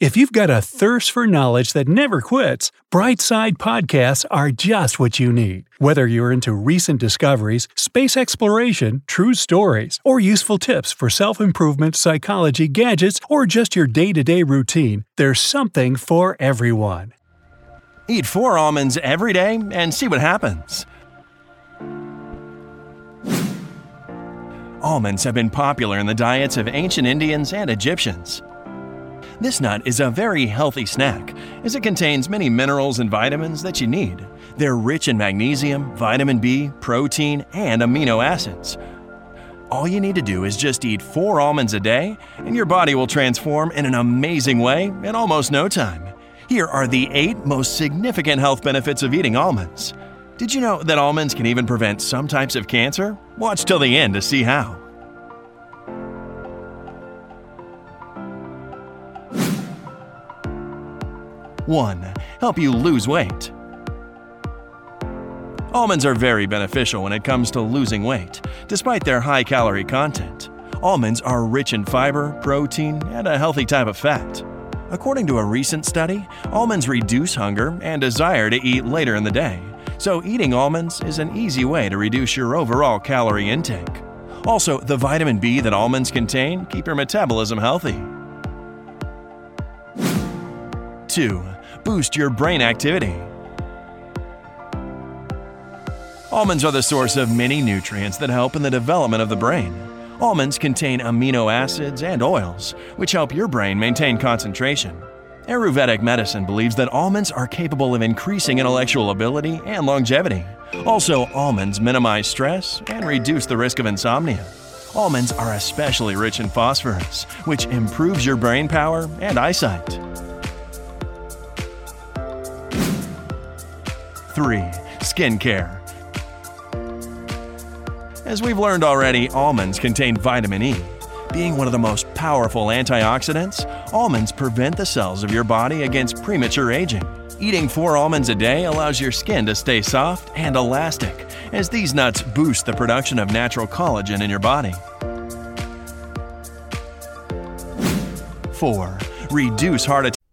If you've got a thirst for knowledge that never quits, Brightside podcasts are just what you need. Whether you're into recent discoveries, space exploration, true stories, or useful tips for self improvement, psychology, gadgets, or just your day to day routine, there's something for everyone. Eat four almonds every day and see what happens. Almonds have been popular in the diets of ancient Indians and Egyptians. This nut is a very healthy snack, as it contains many minerals and vitamins that you need. They're rich in magnesium, vitamin B, protein, and amino acids. All you need to do is just eat four almonds a day, and your body will transform in an amazing way in almost no time. Here are the eight most significant health benefits of eating almonds. Did you know that almonds can even prevent some types of cancer? Watch till the end to see how. One, help you lose weight. Almonds are very beneficial when it comes to losing weight, despite their high calorie content. Almonds are rich in fiber, protein, and a healthy type of fat. According to a recent study, almonds reduce hunger and desire to eat later in the day, so eating almonds is an easy way to reduce your overall calorie intake. Also, the vitamin B that almonds contain keep your metabolism healthy. 2. Boost your brain activity. Almonds are the source of many nutrients that help in the development of the brain. Almonds contain amino acids and oils, which help your brain maintain concentration. Ayurvedic medicine believes that almonds are capable of increasing intellectual ability and longevity. Also, almonds minimize stress and reduce the risk of insomnia. Almonds are especially rich in phosphorus, which improves your brain power and eyesight. 3. Skincare. As we've learned already, almonds contain vitamin E. Being one of the most powerful antioxidants, almonds prevent the cells of your body against premature aging. Eating four almonds a day allows your skin to stay soft and elastic, as these nuts boost the production of natural collagen in your body. 4. Reduce heart attack.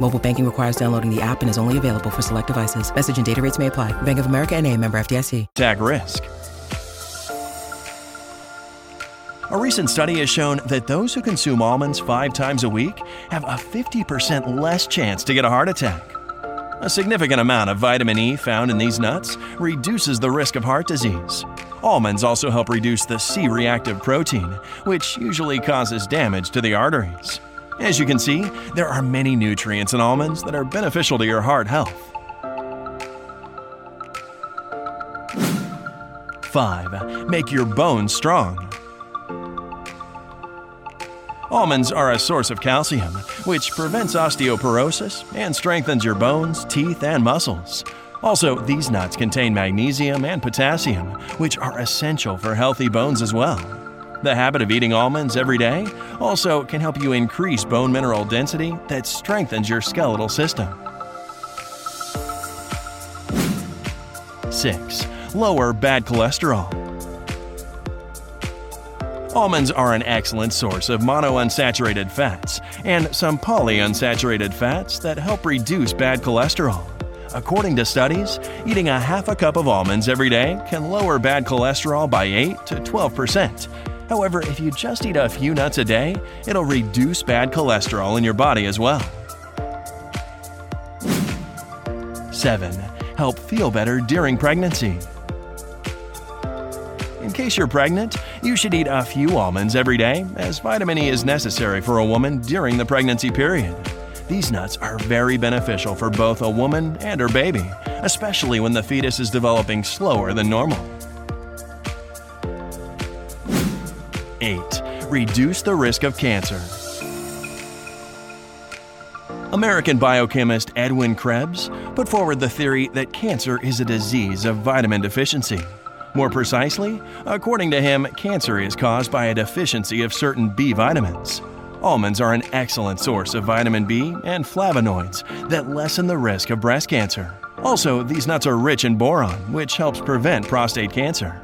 Mobile banking requires downloading the app and is only available for select devices. Message and data rates may apply. Bank of America and a member FDIC. Tag risk. A recent study has shown that those who consume almonds five times a week have a 50% less chance to get a heart attack. A significant amount of vitamin E found in these nuts reduces the risk of heart disease. Almonds also help reduce the C reactive protein, which usually causes damage to the arteries. As you can see, there are many nutrients in almonds that are beneficial to your heart health. 5. Make your bones strong. Almonds are a source of calcium, which prevents osteoporosis and strengthens your bones, teeth, and muscles. Also, these nuts contain magnesium and potassium, which are essential for healthy bones as well. The habit of eating almonds every day also can help you increase bone mineral density that strengthens your skeletal system. 6. Lower bad cholesterol. Almonds are an excellent source of monounsaturated fats and some polyunsaturated fats that help reduce bad cholesterol. According to studies, eating a half a cup of almonds every day can lower bad cholesterol by 8 to 12 percent. However, if you just eat a few nuts a day, it'll reduce bad cholesterol in your body as well. 7. Help feel better during pregnancy. In case you're pregnant, you should eat a few almonds every day, as vitamin E is necessary for a woman during the pregnancy period. These nuts are very beneficial for both a woman and her baby, especially when the fetus is developing slower than normal. 8. Reduce the risk of cancer. American biochemist Edwin Krebs put forward the theory that cancer is a disease of vitamin deficiency. More precisely, according to him, cancer is caused by a deficiency of certain B vitamins. Almonds are an excellent source of vitamin B and flavonoids that lessen the risk of breast cancer. Also, these nuts are rich in boron, which helps prevent prostate cancer.